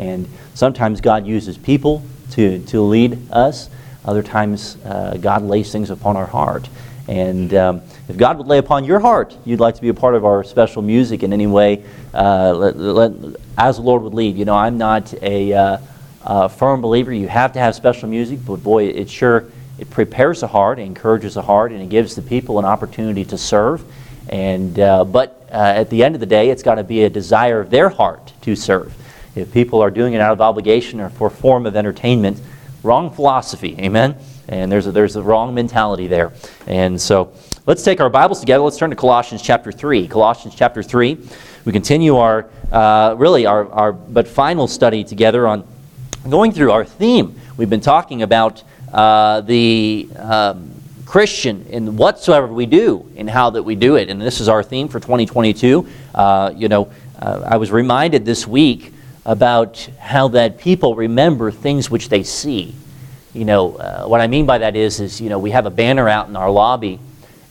And sometimes God uses people to, to lead us. Other times, uh, God lays things upon our heart. And um, if God would lay upon your heart, you'd like to be a part of our special music in any way, uh, let, let, as the Lord would lead. You know, I'm not a, uh, a, firm believer. You have to have special music, but boy, it sure it prepares the heart, it encourages the heart, and it gives the people an opportunity to serve. And uh, but uh, at the end of the day, it's got to be a desire of their heart to serve. If people are doing it out of obligation or for form of entertainment, wrong philosophy. Amen. And there's a, there's a wrong mentality there. And so let's take our Bibles together. Let's turn to Colossians chapter 3. Colossians chapter 3. We continue our, uh, really, our, our but final study together on going through our theme. We've been talking about uh, the um, Christian in whatsoever we do and how that we do it. And this is our theme for 2022. Uh, you know, uh, I was reminded this week about how that people remember things which they see. You know, uh, what I mean by that is, is, you know, we have a banner out in our lobby,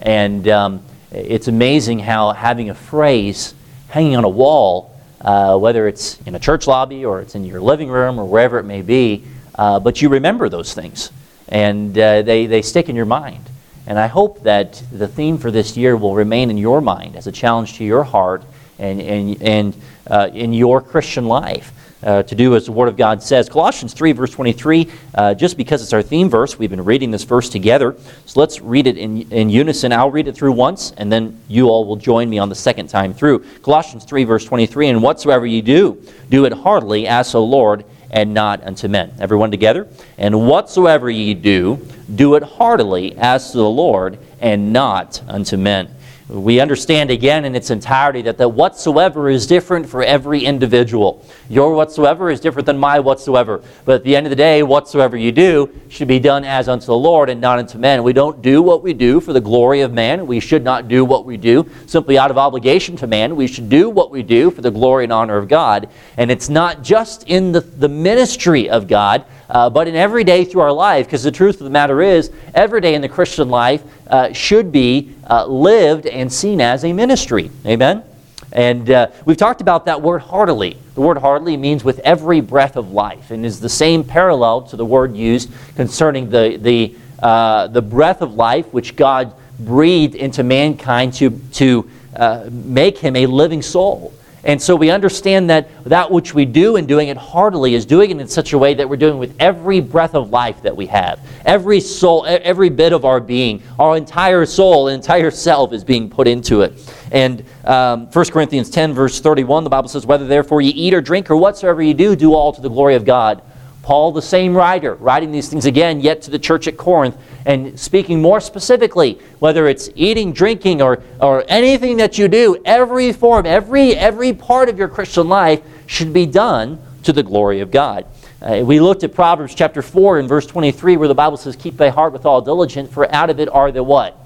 and um, it's amazing how having a phrase hanging on a wall, uh, whether it's in a church lobby or it's in your living room or wherever it may be, uh, but you remember those things, and uh, they, they stick in your mind. And I hope that the theme for this year will remain in your mind as a challenge to your heart and, and, and uh, in your Christian life uh, to do as the Word of God says. Colossians 3, verse 23, uh, just because it's our theme verse, we've been reading this verse together. So let's read it in, in unison. I'll read it through once, and then you all will join me on the second time through. Colossians 3, verse 23, and whatsoever you do, do it heartily as the Lord and not unto men. Everyone together? And whatsoever ye do, do it heartily as to the Lord and not unto men we understand again in its entirety that the whatsoever is different for every individual. Your whatsoever is different than my whatsoever. But at the end of the day, whatsoever you do should be done as unto the Lord and not unto men. We don't do what we do for the glory of man. We should not do what we do simply out of obligation to man. We should do what we do for the glory and honor of God. And it's not just in the, the ministry of God uh, but in every day through our life, because the truth of the matter is, every day in the Christian life uh, should be uh, lived and seen as a ministry. Amen? And uh, we've talked about that word heartily. The word heartily means with every breath of life and is the same parallel to the word used concerning the, the, uh, the breath of life which God breathed into mankind to, to uh, make him a living soul. And so we understand that that which we do and doing it heartily is doing it in such a way that we're doing with every breath of life that we have. Every soul, every bit of our being, our entire soul, entire self is being put into it. And um, 1 Corinthians 10, verse 31, the Bible says, Whether therefore you eat or drink or whatsoever you do, do all to the glory of God. Paul, the same writer, writing these things again, yet to the church at Corinth, and speaking more specifically, whether it's eating, drinking, or, or anything that you do, every form, every, every part of your Christian life should be done to the glory of God. Uh, we looked at Proverbs chapter 4 and verse 23, where the Bible says, Keep thy heart with all diligence, for out of it are the what?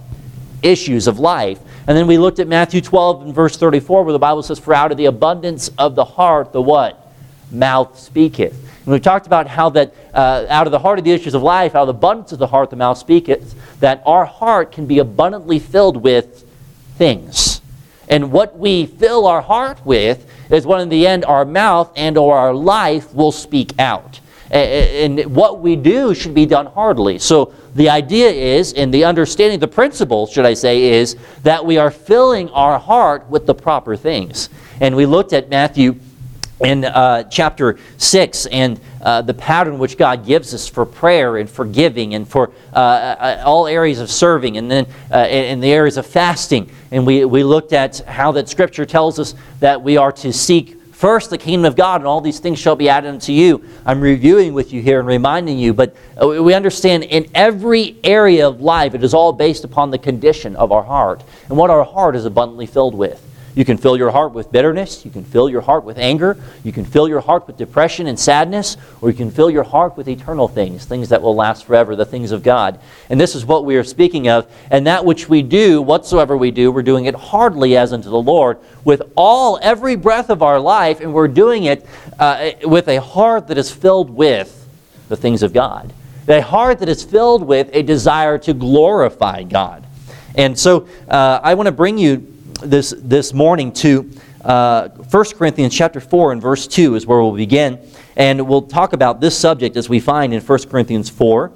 Issues of life. And then we looked at Matthew 12 and verse 34, where the Bible says, For out of the abundance of the heart, the what? Mouth speaketh. And we've talked about how that uh, out of the heart of the issues of life, out of the abundance of the heart, the mouth speaketh, that our heart can be abundantly filled with things. And what we fill our heart with is what in the end our mouth and or our life will speak out. And what we do should be done heartily. So the idea is, and the understanding, the principle, should I say, is that we are filling our heart with the proper things. And we looked at Matthew in uh, chapter 6 and uh, the pattern which God gives us for prayer and for giving and for uh, uh all areas of serving and then uh, in the areas of fasting. And we, we looked at how that scripture tells us that we are to seek first the kingdom of God and all these things shall be added unto you. I'm reviewing with you here and reminding you, but uh, we understand in every area of life it is all based upon the condition of our heart and what our heart is abundantly filled with. You can fill your heart with bitterness. You can fill your heart with anger. You can fill your heart with depression and sadness. Or you can fill your heart with eternal things, things that will last forever, the things of God. And this is what we are speaking of. And that which we do, whatsoever we do, we're doing it hardly as unto the Lord with all, every breath of our life. And we're doing it uh, with a heart that is filled with the things of God. A heart that is filled with a desire to glorify God. And so uh, I want to bring you this, this morning to uh, 1 Corinthians chapter 4 and verse 2 is where we'll begin. And we'll talk about this subject as we find in 1 Corinthians 4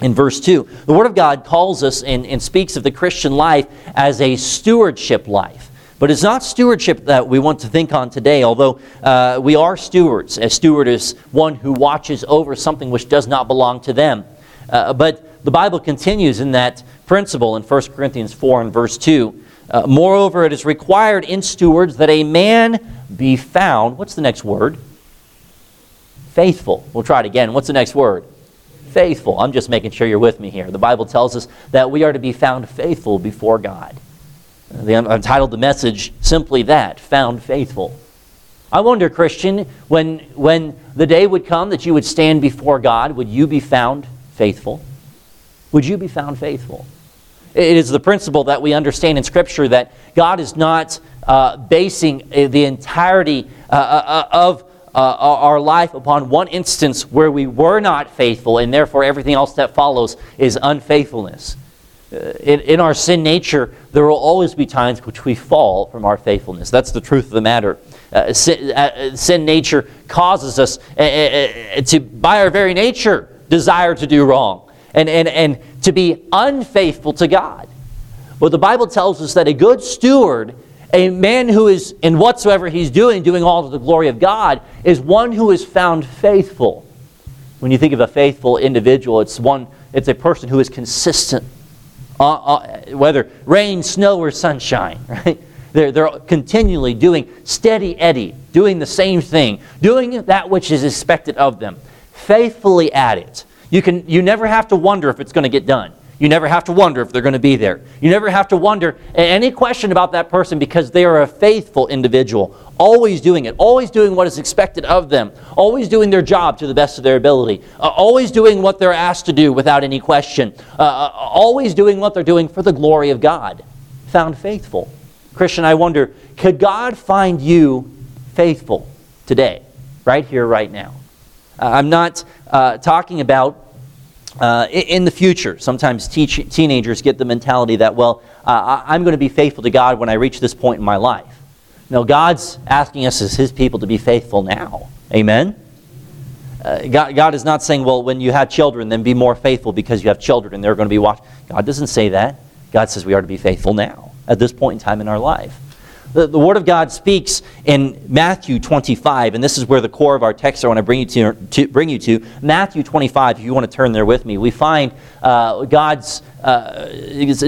in verse 2. The Word of God calls us and, and speaks of the Christian life as a stewardship life. But it's not stewardship that we want to think on today, although uh, we are stewards. A steward is one who watches over something which does not belong to them. Uh, but the Bible continues in that principle in 1 Corinthians 4 and verse 2. Uh, Moreover, it is required in stewards that a man be found. What's the next word? Faithful. We'll try it again. What's the next word? Faithful. I'm just making sure you're with me here. The Bible tells us that we are to be found faithful before God. I've titled the message simply that Found Faithful. I wonder, Christian, when, when the day would come that you would stand before God, would you be found faithful? Would you be found faithful? It is the principle that we understand in Scripture that God is not uh, basing the entirety uh, uh, of uh, our life upon one instance where we were not faithful, and therefore everything else that follows is unfaithfulness. Uh, in, in our sin nature, there will always be times which we fall from our faithfulness. That's the truth of the matter. Uh, sin, uh, sin, nature causes us uh, uh, to, by our very nature, desire to do wrong and, and, and to be unfaithful to God. But the Bible tells us that a good steward, a man who is in whatsoever he's doing, doing all to the glory of God, is one who is found faithful. When you think of a faithful individual, it's one, it's a person who is consistent, uh, uh, whether rain, snow, or sunshine, right? They're, they're continually doing steady eddy, doing the same thing, doing that which is expected of them, faithfully at it. You, can, you never have to wonder if it's going to get done. You never have to wonder if they're going to be there. You never have to wonder any question about that person because they are a faithful individual, always doing it, always doing what is expected of them, always doing their job to the best of their ability, uh, always doing what they're asked to do without any question, uh, always doing what they're doing for the glory of God. Found faithful. Christian, I wonder, could God find you faithful today, right here, right now? Uh, I'm not uh, talking about uh, in the future. Sometimes teach, teenagers get the mentality that, well, uh, I'm going to be faithful to God when I reach this point in my life. No, God's asking us as His people to be faithful now. Amen? Uh, God, God, is not saying, well, when you have children, then be more faithful because you have children and they're going to be watching. God doesn't say that. God says we are to be faithful now, at this point in time in our life. The, the Word of God speaks in Matthew 25, and this is where the core of our text I want to bring you to, to bring you to. Matthew 25, if you want to turn there with me, we find uh, God's uh,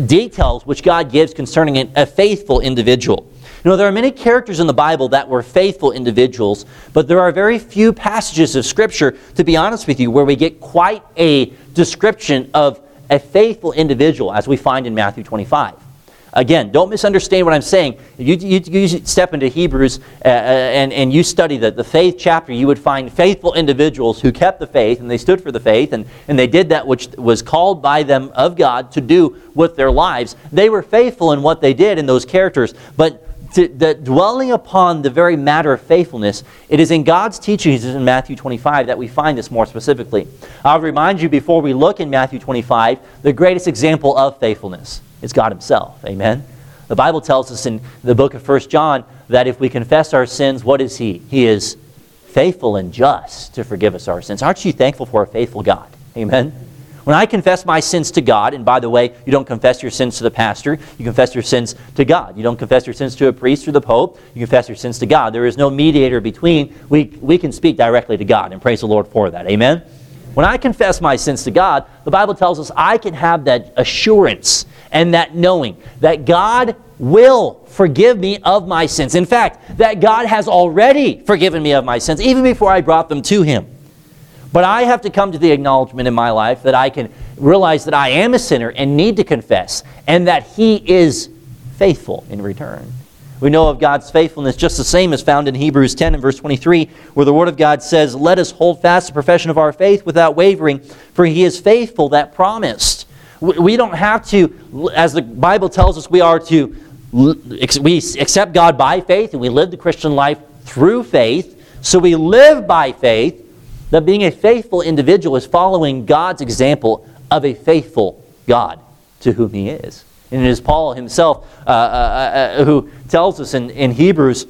details which God gives concerning a faithful individual. You know, there are many characters in the Bible that were faithful individuals, but there are very few passages of Scripture, to be honest with you, where we get quite a description of a faithful individual as we find in Matthew 25. Again, don't misunderstand what I'm saying. You, you, you step into Hebrews uh, uh, and, and you study the, the faith chapter, you would find faithful individuals who kept the faith and they stood for the faith and, and they did that which was called by them of God to do with their lives. They were faithful in what they did in those characters, but to, the, dwelling upon the very matter of faithfulness, it is in God's teachings in Matthew 25 that we find this more specifically. I'll remind you before we look in Matthew 25, the greatest example of faithfulness. It's God Himself. Amen? The Bible tells us in the book of 1 John that if we confess our sins, what is He? He is faithful and just to forgive us our sins. Aren't you thankful for a faithful God? Amen? When I confess my sins to God, and by the way, you don't confess your sins to the pastor, you confess your sins to God. You don't confess your sins to a priest or the pope, you confess your sins to God. There is no mediator between. We, we can speak directly to God, and praise the Lord for that. Amen? When I confess my sins to God, the Bible tells us I can have that assurance and that knowing that God will forgive me of my sins. In fact, that God has already forgiven me of my sins, even before I brought them to Him. But I have to come to the acknowledgement in my life that I can realize that I am a sinner and need to confess, and that He is faithful in return. We know of God's faithfulness just the same as found in Hebrews 10 and verse 23, where the Word of God says, Let us hold fast the profession of our faith without wavering, for He is faithful that promised. We don't have to, as the Bible tells us, we are to we accept God by faith and we live the Christian life through faith. So we live by faith. That being a faithful individual is following God's example of a faithful God to whom He is. And it is Paul himself uh, uh, uh, who tells us in, in Hebrews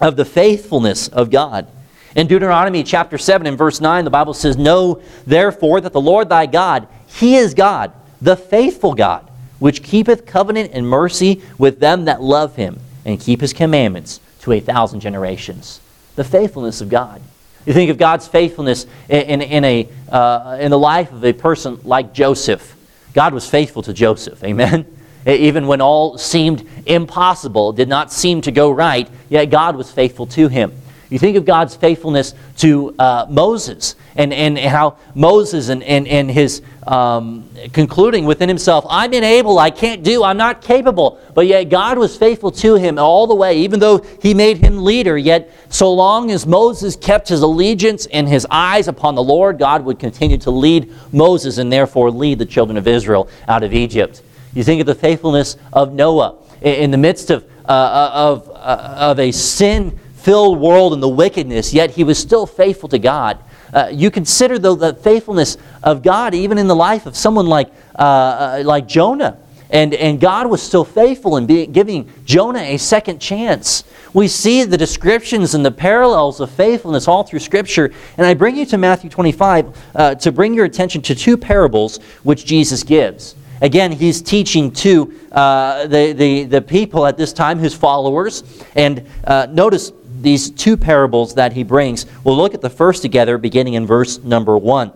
of the faithfulness of God. In Deuteronomy chapter 7 and verse 9, the Bible says, Know therefore that the Lord thy God, he is God, the faithful God, which keepeth covenant and mercy with them that love him, and keep his commandments to a thousand generations. The faithfulness of God. You think of God's faithfulness in, in, in a, uh, in the life of a person like Joseph. God was faithful to Joseph. Amen? Even when all seemed impossible, did not seem to go right, yet God was faithful to him. You think of God's faithfulness to uh, Moses and, and how Moses and, and, and his um, concluding within himself, I'm unable, I can't do, I'm not capable. But yet God was faithful to him all the way, even though he made him leader. Yet so long as Moses kept his allegiance and his eyes upon the Lord, God would continue to lead Moses and therefore lead the children of Israel out of Egypt. You think of the faithfulness of Noah in the midst of, uh, uh of, uh, of a sin filled world and the wickedness, yet he was still faithful to God. Uh, you consider though the faithfulness of God even in the life of someone like, uh, uh, like Jonah. And, and God was still faithful in giving Jonah a second chance. We see the descriptions and the parallels of faithfulness all through Scripture. And I bring you to Matthew 25 uh, to bring your attention to two parables which Jesus gives. Again, he's teaching to uh, the, the, the people at this time, his followers. And uh, notice these two parables that he brings. We'll look at the first together, beginning in verse number 1.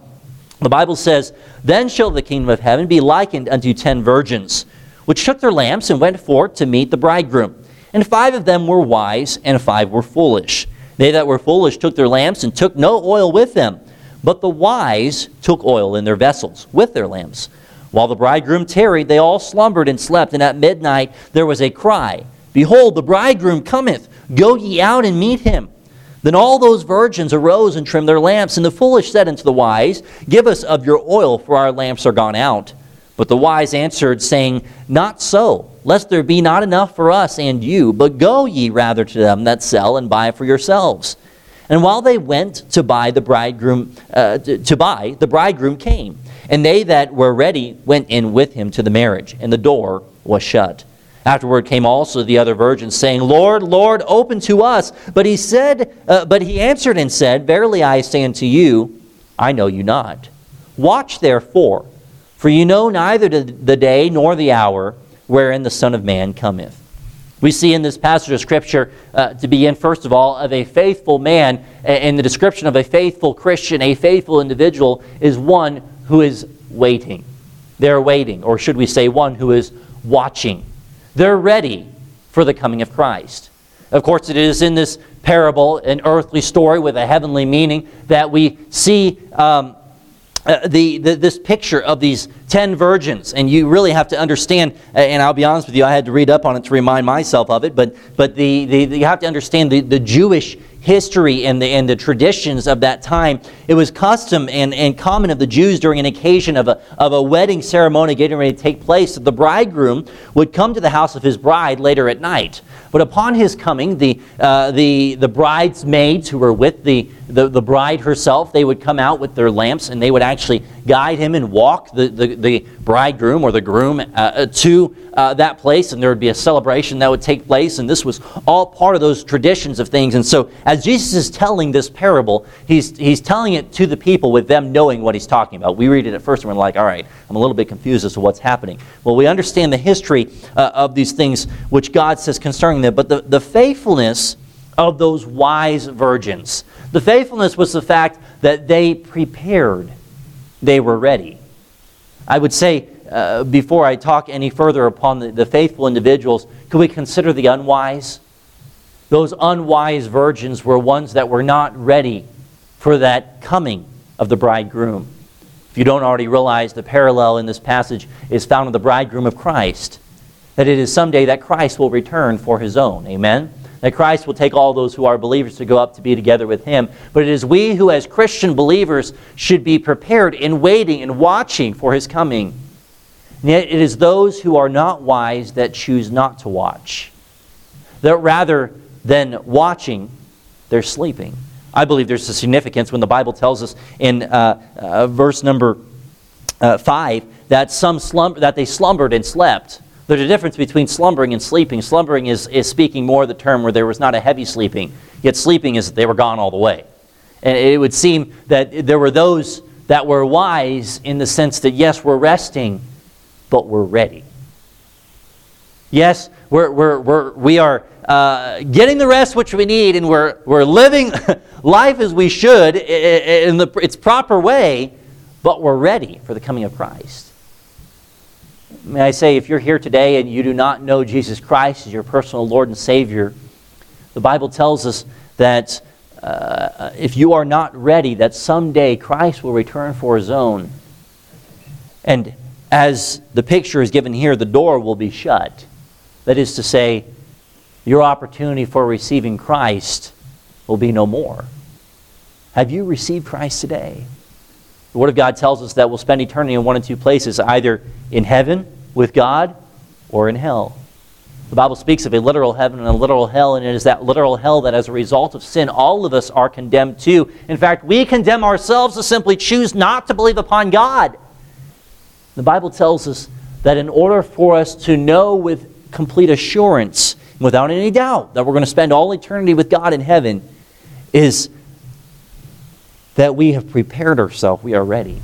The Bible says, Then shall the kingdom of heaven be likened unto ten virgins, which took their lamps and went forth to meet the bridegroom. And five of them were wise, and five were foolish. They that were foolish took their lamps and took no oil with them. But the wise took oil in their vessels with their lamps. While the bridegroom tarried, they all slumbered and slept. And at midnight there was a cry Behold, the bridegroom cometh. Go ye out and meet him. Then all those virgins arose and trimmed their lamps. And the foolish said unto the wise, Give us of your oil, for our lamps are gone out. But the wise answered, saying, Not so, lest there be not enough for us and you, but go ye rather to them that sell and buy for yourselves. And while they went to buy the bridegroom, uh, to, buy, the bridegroom came, and they that were ready went in with him to the marriage, and the door was shut. Afterward came also the other virgins, saying, Lord, Lord, open to us. But he said, uh, but he answered and said, Verily I say unto you, I know you not. Watch therefore, for you know neither the day nor the hour wherein the Son of Man cometh. We see in this passage of Scripture, uh, to begin, first of all, of a faithful man, in the description of a faithful Christian, a faithful individual, is one who is waiting. They're waiting, or should we say, one who is watching. They're ready for the coming of Christ. Of course, it is in this parable, an earthly story with a heavenly meaning, that we see um, uh, the, the, this picture of these ten virgins. And you really have to understand, uh, and I'll be honest with you, I had to read up on it to remind myself of it, but, but the, the, the you have to understand the, the Jewish history and the, and the traditions of that time. It was custom and, and common of the Jews during an occasion of a, of a wedding ceremony getting ready to take place that the bridegroom would come to the house of his bride later at night. But upon his coming, the, uh, the, the bridesmaids who were with the, the, the bride herself, they would come out with their lamps and they would actually guide him and walk the, the, the bridegroom or the groom uh, uh, to uh, that place, and there would be a celebration that would take place. And this was all part of those traditions of things. And so, as Jesus is telling this parable, he's, he's telling it to the people with them knowing what he's talking about. We read it at first and we're like, all right, I'm a little bit confused as to what's happening. Well, we understand the history uh, of these things which God says concerning but the, the faithfulness of those wise virgins. The faithfulness was the fact that they prepared, they were ready. I would say, uh, before I talk any further upon the, the faithful individuals, could we consider the unwise? Those unwise virgins were ones that were not ready for that coming of the bridegroom. If you don't already realize, the parallel in this passage is found in the bridegroom of Christ. That it is someday that Christ will return for his own. Amen? That Christ will take all those who are believers to go up to be together with him. But it is we who, as Christian believers, should be prepared in waiting and watching for his coming. And yet it is those who are not wise that choose not to watch. That rather than watching, they're sleeping. I believe there's a significance when the Bible tells us in uh, uh, verse number uh, 5 that, some slumber, that they slumbered and slept There's a difference between slumbering and sleeping. Slumbering is, is speaking more the term where there was not a heavy sleeping, yet sleeping is they were gone all the way. And it would seem that there were those that were wise in the sense that, yes, we're resting, but we're ready. Yes, we're, we're, we're, we are uh, getting the rest which we need, and we're, we're living life as we should in the, its proper way, but we're ready for the coming of Christ. May I say, if you're here today and you do not know Jesus Christ as your personal Lord and Savior, the Bible tells us that uh, if you are not ready, that someday Christ will return for his own. And as the picture is given here, the door will be shut. That is to say, your opportunity for receiving Christ will be no more. Have you received Christ today? The Word of God tells us that we'll spend eternity in one of two places either in heaven with God or in hell. The Bible speaks of a literal heaven and a literal hell, and it is that literal hell that, as a result of sin, all of us are condemned to. In fact, we condemn ourselves to simply choose not to believe upon God. The Bible tells us that in order for us to know with complete assurance, without any doubt, that we're going to spend all eternity with God in heaven, is that we have prepared ourselves. We are ready.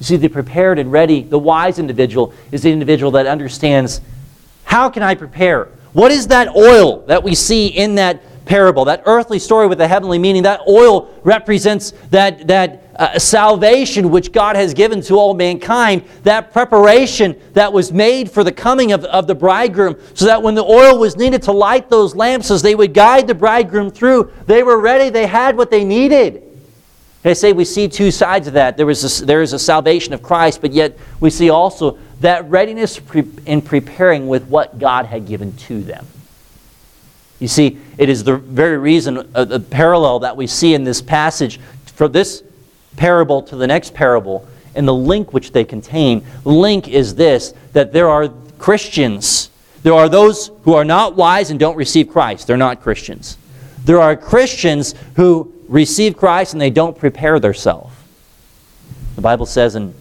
You see, the prepared and ready, the wise individual is the individual that understands how can I prepare? What is that oil that we see in that parable, that earthly story with a heavenly meaning? That oil represents that, that uh, salvation which God has given to all mankind, that preparation that was made for the coming of, of the bridegroom, so that when the oil was needed to light those lamps as they would guide the bridegroom through, they were ready, they had what they needed. I say we see two sides of that. There is, a, there is a salvation of Christ, but yet we see also that readiness in preparing with what God had given to them. You see, it is the very reason, uh, the parallel that we see in this passage for this parable to the next parable and the link which they contain. Link is this that there are Christians, there are those who are not wise and don't receive Christ. They're not Christians. There are Christians who receive Christ and they don't prepare themselves. The Bible says in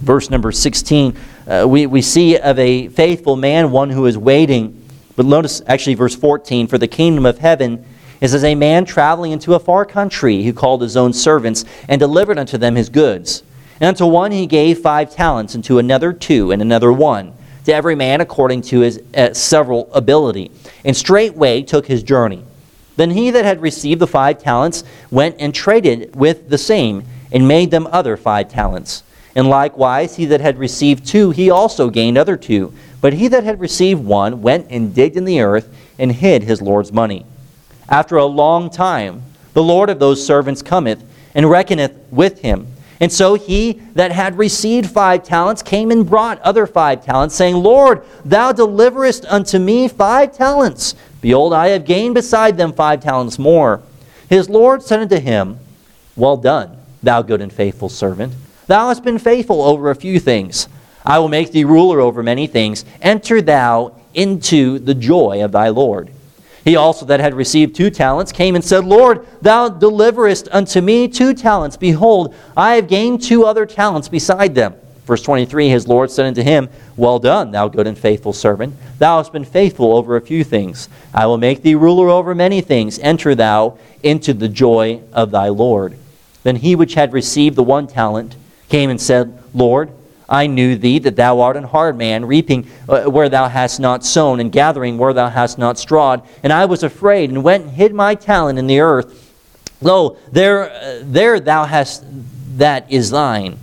verse number 16, uh, we, we see of a faithful man one who is waiting. But notice actually verse 14 for the kingdom of heaven is as a man traveling into a far country who called his own servants and delivered unto them his goods. And unto one he gave five talents, and to another two, and another one, to every man according to his uh, several ability. And straightway took his journey. Then he that had received the five talents went and traded with the same, and made them other five talents. And likewise, he that had received two, he also gained other two. But he that had received one went and digged in the earth and hid his Lord's money. After a long time, the Lord of those servants cometh and reckoneth with him. And so he that had received five talents came and brought other five talents, saying, Lord, thou deliverest unto me five talents. Behold, I have gained beside them five talents more. His Lord said unto him, Well done, thou good and faithful servant. Thou hast been faithful over a few things. I will make thee ruler over many things. Enter thou into the joy of thy Lord. He also that had received two talents came and said, Lord, thou deliverest unto me two talents. Behold, I have gained two other talents beside them. Verse 23 His Lord said unto him, Well done, thou good and faithful servant. Thou hast been faithful over a few things. I will make thee ruler over many things. Enter thou into the joy of thy Lord. Then he which had received the one talent came and said, Lord, I knew thee that thou art an hard man, reaping uh, where thou hast not sown, and gathering where thou hast not strawed. And I was afraid, and went and hid my talent in the earth. Lo, there, uh, there thou hast that is thine.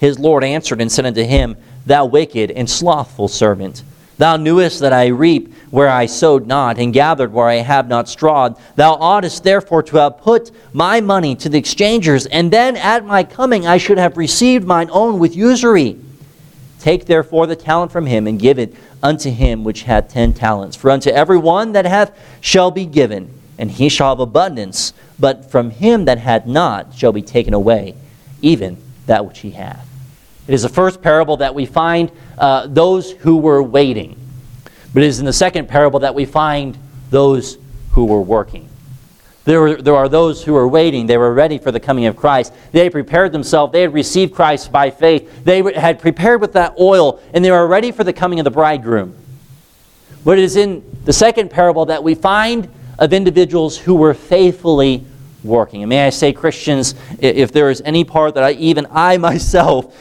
His Lord answered and said unto him, Thou wicked and slothful servant. Thou knewest that I reap where I sowed not, and gathered where I have not strawed. Thou oughtest therefore to have put my money to the exchangers, and then at my coming I should have received mine own with usury. Take therefore the talent from him, and give it unto him which hath ten talents. For unto every one that hath shall be given, and he shall have abundance. But from him that hath not shall be taken away, even that which he hath. It is the first parable that we find uh, those who were waiting. But it is in the second parable that we find those who were working. There, were, there are those who were waiting. They were ready for the coming of Christ. They had prepared themselves. They had received Christ by faith. They had prepared with that oil, and they were ready for the coming of the bridegroom. But it is in the second parable that we find of individuals who were faithfully working. And may I say, Christians, if there is any part that I, even I myself,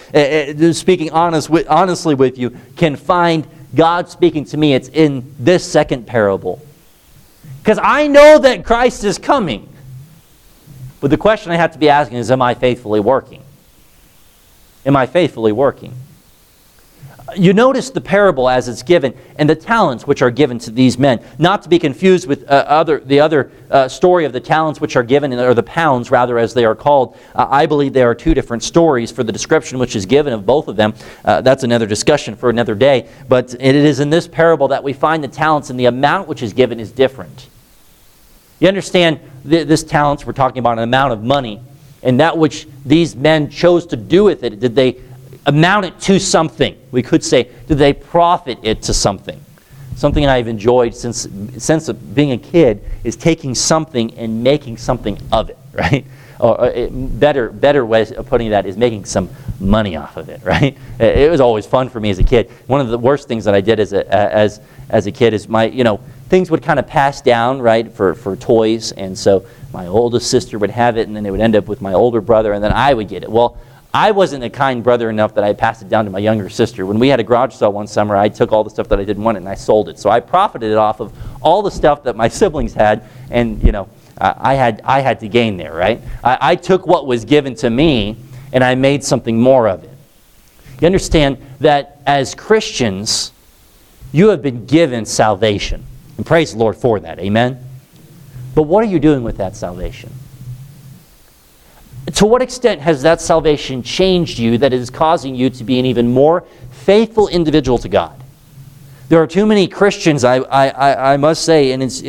speaking honest, honestly with you, can find God speaking to me, it's in this second parable. Because I know that Christ is coming. But the question I have to be asking is, am I faithfully working? Am I faithfully working? You notice the parable as it's given and the talents which are given to these men, not to be confused with uh, other, the other uh, story of the talents which are given, or the pounds rather, as they are called. Uh, I believe there are two different stories for the description which is given of both of them. Uh, that's another discussion for another day. But it is in this parable that we find the talents, and the amount which is given is different. You understand th- this talents, we're talking about an amount of money, and that which these men chose to do with it. Did they amount it to something. We could say, did they profit it to something? Something I've enjoyed since, since being a kid is taking something and making something of it, right? Or it, better, better way of putting that is making some money off of it, right? It was always fun for me as a kid. One of the worst things that I did as a, as, as a kid is my, you know, things would kind of pass down, right, for, for toys. And so my oldest sister would have it, and then it would end up with my older brother, and then I would get it. Well, I wasn't a kind brother enough that I passed it down to my younger sister. When we had a garage sale one summer, I took all the stuff that I didn't want and I sold it. So I profited off of all the stuff that my siblings had, and you know, I had I had to gain there, right? I, I took what was given to me and I made something more of it. You understand that as Christians, you have been given salvation. And praise the Lord for that. Amen. But what are you doing with that salvation? to what extent has that salvation changed you that it is causing you to be an even more faithful individual to God? There are too many Christians, I, I, I must say, and it,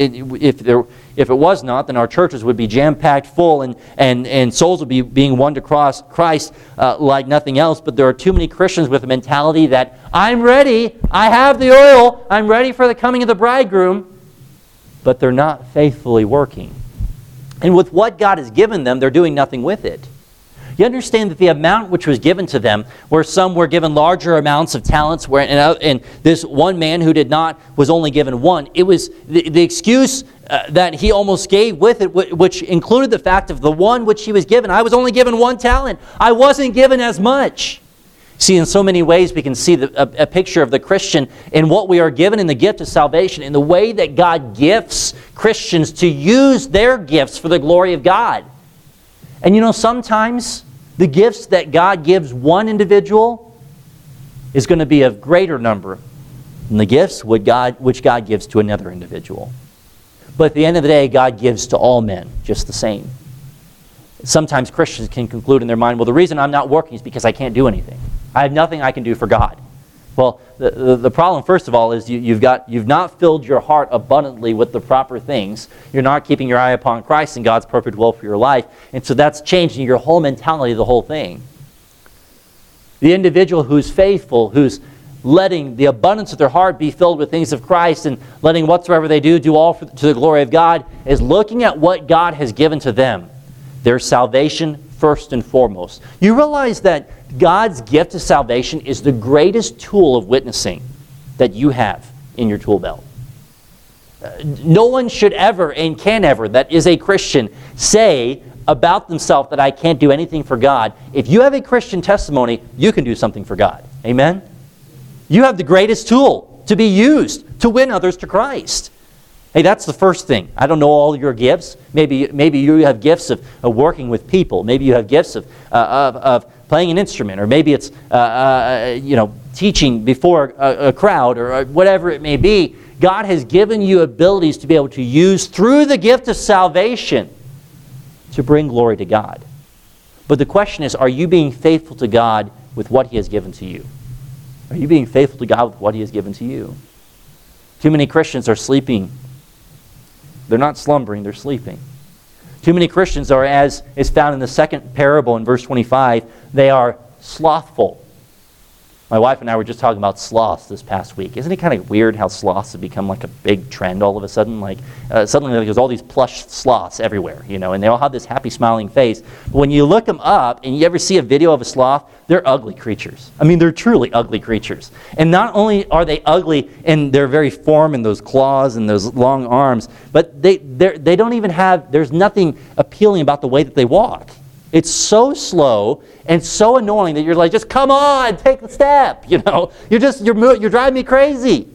if, there, if it was not, then our churches would be jam packed full and, and, and souls would be being won to cross Christ uh, like nothing else. But there are too many Christians with a mentality that I'm ready, I have the oil, I'm ready for the coming of the bridegroom, but they're not faithfully working. And with what God has given them, they're doing nothing with it. You understand that the amount which was given to them, where some were given larger amounts of talents, where, and, and this one man who did not was only given one, it was the, the excuse uh, that he almost gave with it, which included the fact of the one which he was given. I was only given one talent, I wasn't given as much. See, in so many ways, we can see the, a, a, picture of the Christian in what we are given in the gift of salvation, in the way that God gifts Christians to use their gifts for the glory of God. And you know, sometimes the gifts that God gives one individual is going to be a greater number than the gifts God, which God gives to another individual. But at the end of the day, God gives to all men just the same. Sometimes Christians can conclude in their mind, well, the reason I'm not working is because I can't do anything. I have nothing I can do for God. Well, the, the, the problem, first of all, is you, you've, got, you've not filled your heart abundantly with the proper things. You're not keeping your eye upon Christ and God's perfect will for your life. And so that's changing your whole mentality, the whole thing. The individual who's faithful, who's letting the abundance of their heart be filled with things of Christ and letting whatsoever they do do all for, to the glory of God, is looking at what God has given to them. Their salvation first and foremost. You realize that God's gift of salvation is the greatest tool of witnessing that you have in your tool belt. Uh, no one should ever and can ever, that is a Christian, say about themselves that I can't do anything for God. If you have a Christian testimony, you can do something for God. Amen? You have the greatest tool to be used to win others to Christ. Hey, that's the first thing. I don't know all your gifts. Maybe, maybe you have gifts of, of working with people. Maybe you have gifts of, uh, of, of playing an instrument, or maybe it's uh, uh, you know teaching before a, a crowd, or uh, whatever it may be. God has given you abilities to be able to use through the gift of salvation to bring glory to God. But the question is, are you being faithful to God with what He has given to you? Are you being faithful to God with what He has given to you? Too many Christians are sleeping they're not slumbering, they're sleeping. Too many Christians are, as is found in the second parable in verse 25, they are slothful. My wife and I were just talking about sloths this past week. Isn't it kind of weird how sloths have become like a big trend all of a sudden? Like uh, suddenly like, there's all these plush sloths everywhere, you know, and they all have this happy smiling face. But when you look them up and you ever see a video of a sloth, they're ugly creatures. I mean, they're truly ugly creatures. And not only are they ugly in their very form and those claws and those long arms, but they they don't even have. There's nothing appealing about the way that they walk. It's so slow and so annoying that you're like, just come on, take the step. You know, you're just you're you're driving me crazy.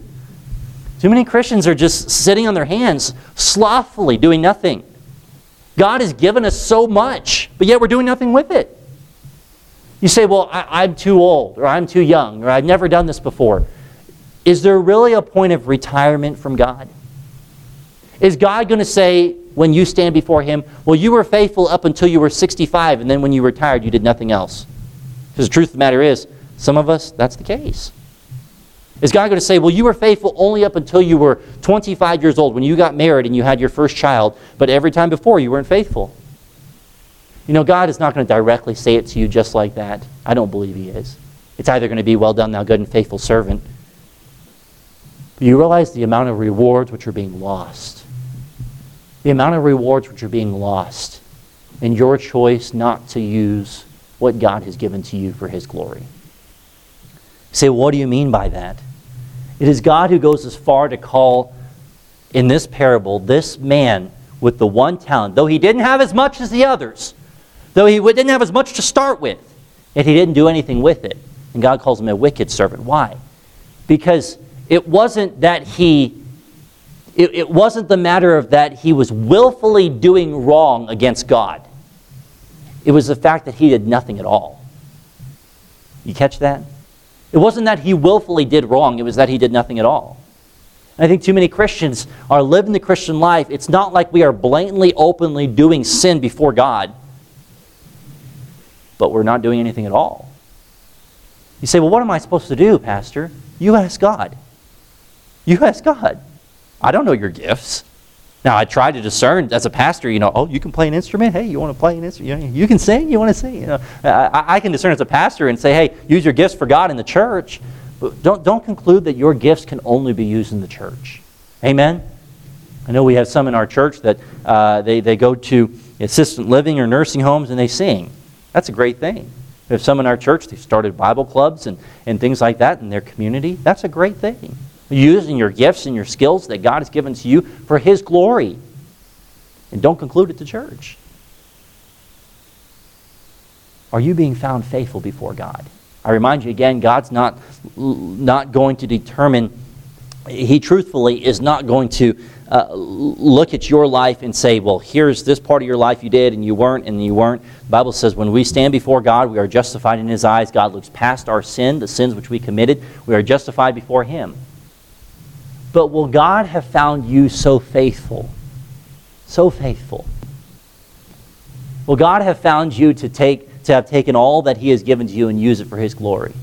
Too many Christians are just sitting on their hands, slothfully doing nothing. God has given us so much, but yet we're doing nothing with it. You say, well, I, am too old, or I'm too young, or I've never done this before. Is there really a point of retirement from God? Is God going to say, when you stand before Him, well, you were faithful up until you were 65, and then when you retired, you did nothing else? Because the truth of the matter is, some of us, that's the case. Is God going to say, well, you were faithful only up until you were 25 years old when you got married and you had your first child, but every time before you weren't faithful? You know, God is not going to directly say it to you just like that. I don't believe He is. It's either going to be, well done, thou good and faithful servant. But you realize the amount of rewards which are being lost the amount of rewards which are being lost in your choice not to use what God has given to you for His glory. Say, what do you mean by that? It is God who goes as far to call, in this parable, this man with the one talent, though he didn't have as much as the others, though he didn't have as much to start with, yet he didn't do anything with it. And God calls him a wicked servant. Why? Because it wasn't that he it, it wasn't the matter of that he was willfully doing wrong against God. It was the fact that he did nothing at all. You catch that? It wasn't that he willfully did wrong, it was that he did nothing at all. I think too many Christians are living the Christian life. It's not like we are blatantly, openly doing sin before God, but we're not doing anything at all. You say, well, what am I supposed to do, Pastor? You ask God. You ask God. I don't know your gifts. Now, I try to discern as a pastor, you know, oh, you can play an instrument? Hey, you want to play an instrument? You can sing? You want to sing? You know, I, I can discern as a pastor and say, hey, use your gifts for God in the church. But don't, don't conclude that your gifts can only be used in the church. Amen? I know we have some in our church that uh, they, they go to assistant living or nursing homes and they sing. That's a great thing. We have some in our church, they've started Bible clubs and, and things like that in their community. That's a great thing using your gifts and your skills that God has given to you for His glory. And don't conclude at the church. Are you being found faithful before God? I remind you again, God's not, not going to determine, He truthfully is not going to uh, look at your life and say, well, here's this part of your life you did and you weren't and you weren't. The Bible says when we stand before God, we are justified in His eyes. God looks past our sin, the sins which we committed. We are justified before Him. But will God have found you so faithful? So faithful. Will God have found you to, take, to have taken all that He has given to you and use it for His glory?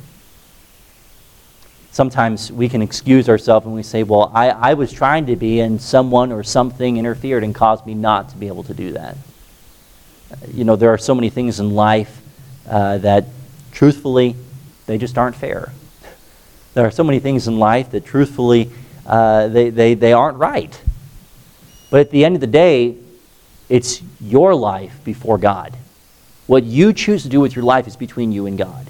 Sometimes we can excuse ourselves and we say, Well, I, I was trying to be, and someone or something interfered and caused me not to be able to do that. You know, there are so many things in life uh, that, truthfully, they just aren't fair. There are so many things in life that, truthfully, uh, they, they, they aren't right. But at the end of the day, it's your life before God. What you choose to do with your life is between you and God.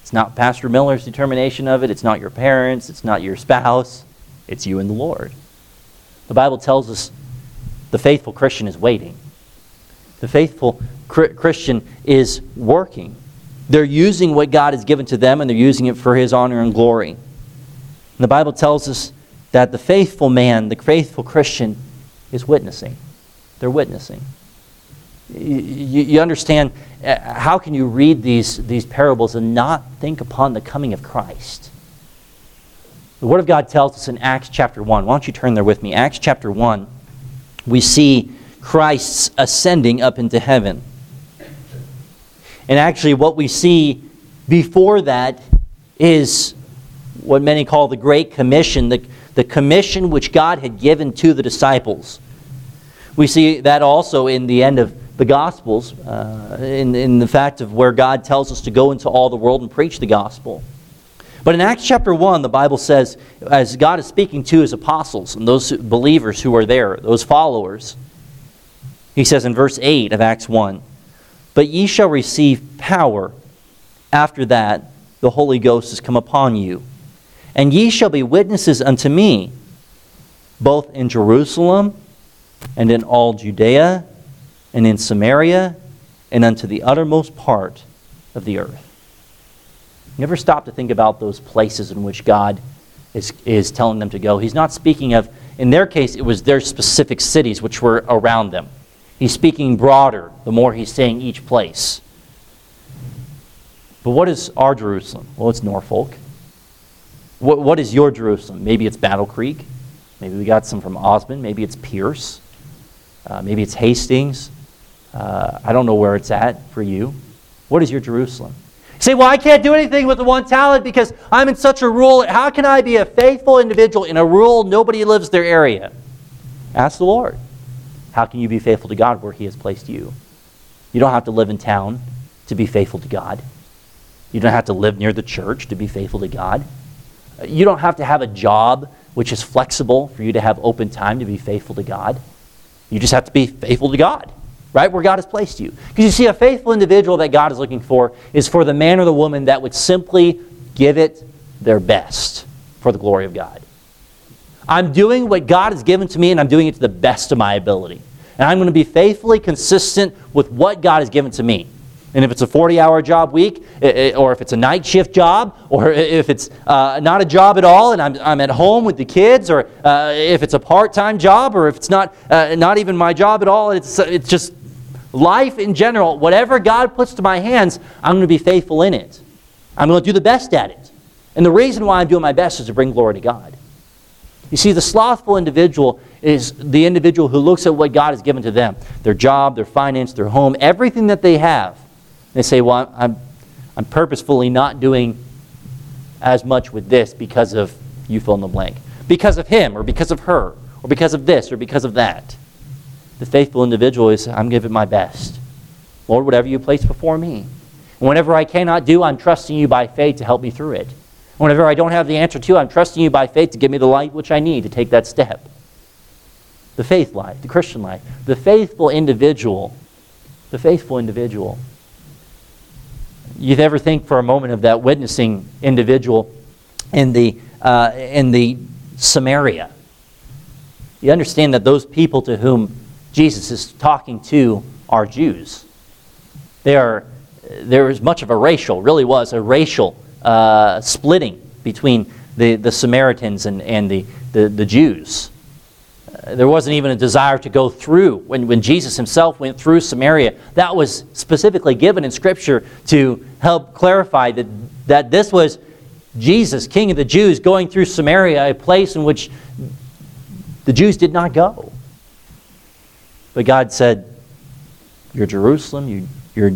It's not Pastor Miller's determination of it, it's not your parents, it's not your spouse, it's you and the Lord. The Bible tells us the faithful Christian is waiting. The faithful Christian is working. They're using what God has given to them and they're using it for His honor and glory. And the Bible tells us that the faithful man, the faithful Christian, is witnessing. They're witnessing. You, you, understand, uh, how can you read these, these parables and not think upon the coming of Christ? The Word of God tells us in Acts chapter 1. Why don't you turn there with me? Acts chapter 1, we see Christ's ascending up into heaven. And actually, what we see before that is what many call the Great Commission, the, the commission which God had given to the disciples. We see that also in the end of the Gospels, uh, in, in the fact of where God tells us to go into all the world and preach the gospel. But in Acts chapter 1, the Bible says, as God is speaking to his apostles and those believers who are there, those followers, he says in verse 8 of Acts 1 But ye shall receive power after that the Holy Ghost has come upon you, and ye shall be witnesses unto me, both in Jerusalem and in all Judea and in Samaria and unto the uttermost part of the earth. Never stop to think about those places in which God is, is telling them to go. He's not speaking of, in their case, it was their specific cities which were around them. He's speaking broader the more he's saying each place. But what is our Jerusalem? Well, it's Norfolk. What, what is your Jerusalem? Maybe it's Battle Creek. Maybe we got some from Osmond. Maybe it's Pierce. Uh, maybe it's Hastings. Uh, I don't know where it's at for you. What is your Jerusalem? You say, well, I can't do anything with the one talent because I'm in such a rural. How can I be a faithful individual in a rural, nobody lives their area? Ask the Lord. How can you be faithful to God where He has placed you? You don't have to live in town to be faithful to God. You don't have to live near the church to be faithful to God. You don't have to have a job which is flexible for you to have open time to be faithful to God. You just have to be faithful to God, right? Where God has placed you. Because you see, a faithful individual that God is looking for is for the man or the woman that would simply give it their best for the glory of God. I'm doing what God has given to me, and I'm doing it to the best of my ability. And I'm going to be faithfully consistent with what God has given to me. And if it's a 40 hour job week, or if it's a night shift job, or if it's uh, not a job at all and I'm, I'm at home with the kids, or uh, if it's a part time job, or if it's not, uh, not even my job at all, it's, it's just life in general, whatever God puts to my hands, I'm going to be faithful in it. I'm going to do the best at it. And the reason why I'm doing my best is to bring glory to God. You see, the slothful individual is the individual who looks at what God has given to them their job, their finance, their home, everything that they have they say, well, I'm, I'm purposefully not doing as much with this because of you fill in the blank. Because of him, or because of her, or because of this, or because of that. The faithful individual is, I'm giving my best. Lord, whatever you place before me. Whenever I cannot do, I'm trusting you by faith to help me through it. Whenever I don't have the answer to, I'm trusting you by faith to give me the light which I need to take that step. The faith life, the Christian life, the faithful individual, the faithful individual you'd ever think for a moment of that witnessing individual in the, uh, in the Samaria. You understand that those people to whom Jesus is talking to are Jews. They are, there is much of a racial, really was a racial uh, splitting between the, the Samaritans and, and the, the, the Jews there wasn't even a desire to go through. When, when Jesus himself went through Samaria, that was specifically given in Scripture to help clarify that, that this was Jesus, King of the Jews, going through Samaria, a place in which the Jews did not go. But God said, You're Jerusalem, you, you're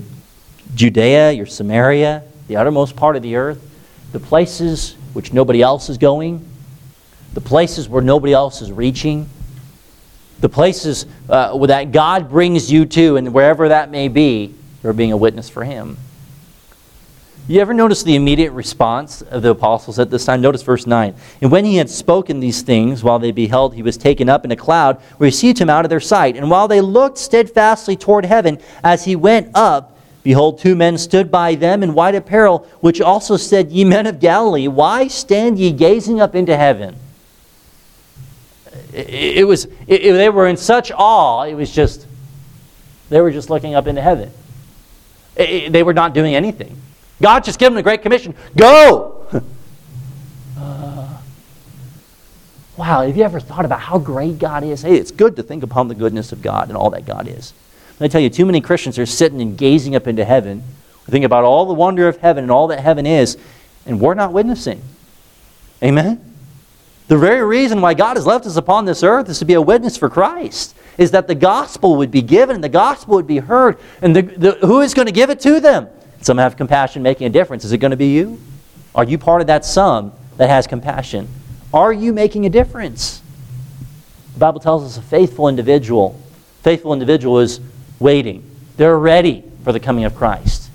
Judea, you're Samaria, the uttermost part of the earth, the places which nobody else is going, the places where nobody else is reaching the places uh, that God brings you to, and wherever that may be, you're being a witness for Him. You ever notice the immediate response of the apostles at this time? Notice verse 9. And when he had spoken these things, while they beheld, he was taken up in a cloud, received him out of their sight. And while they looked steadfastly toward heaven, as he went up, behold, two men stood by them in white apparel, which also said, Ye men of Galilee, why stand ye gazing up into heaven? It, it was, it, it, they were in such awe, it was just, they were just looking up into heaven. they were not doing anything. God just gave them a great commission go! uh, wow, have you ever thought about how great God is? Hey, it's good to think upon the goodness of God and all that God is. I tell you, too many Christians are sitting and gazing up into heaven, think about all the wonder of heaven and all that heaven is, and we're not witnessing. Amen? The very reason why God has left us upon this earth is to be a witness for Christ, is that the gospel would be given the gospel would be heard. And the, the, who is going to give it to them? Some have compassion making a difference. Is it going to be you? Are you part of that some that has compassion? Are you making a difference? The Bible tells us a faithful individual, faithful individual is waiting. They're ready for the coming of Christ.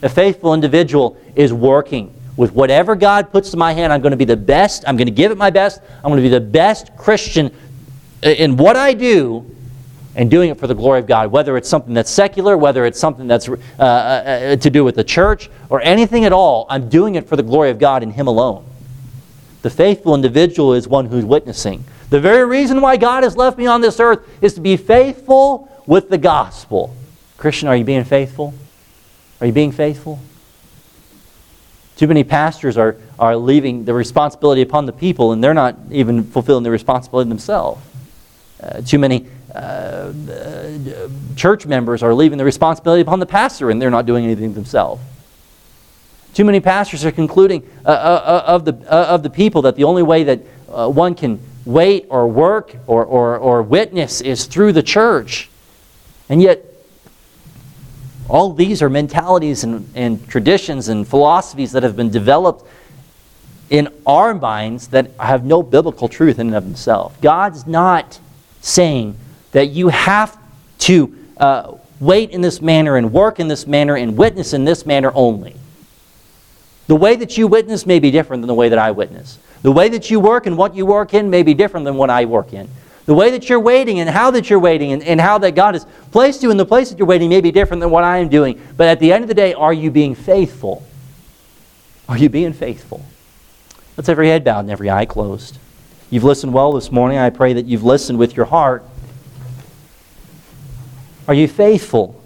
A faithful individual is working with whatever God puts in my hand, I'm going to be the best. I'm going to give it my best. I'm going to be the best Christian in what I do and doing it for the glory of God, whether it's something that's secular, whether it's something that's uh, uh, uh, to do with the church, or anything at all, I'm doing it for the glory of God and Him alone. The faithful individual is one who's witnessing. The very reason why God has left me on this earth is to be faithful with the gospel. Christian, are you being faithful? Are you being faithful? Too many pastors are, are leaving the responsibility upon the people and they're not even fulfilling the responsibility themselves. Uh, too many uh, uh, church members are leaving the responsibility upon the pastor and they're not doing anything themselves. Too many pastors are concluding uh, uh, of, the, of the people that the only way that one can wait or work or, or, or witness is through the church. And yet, all these are mentalities and, and traditions and philosophies that have been developed in our minds that have no biblical truth in and of themselves. God's not saying that you have to uh, wait in this manner and work in this manner and witness in this manner only. The way that you witness may be different than the way that I witness. The way that you work and what you work in may be different than what I work in. The way that you're waiting and how that you're waiting and, and how that God has placed you in the place that you're waiting may be different than what I am doing. But at the end of the day, are you being faithful? Are you being faithful? Let's every head bowed and every eye closed. You've listened well this morning. I pray that you've listened with your heart. Are you faithful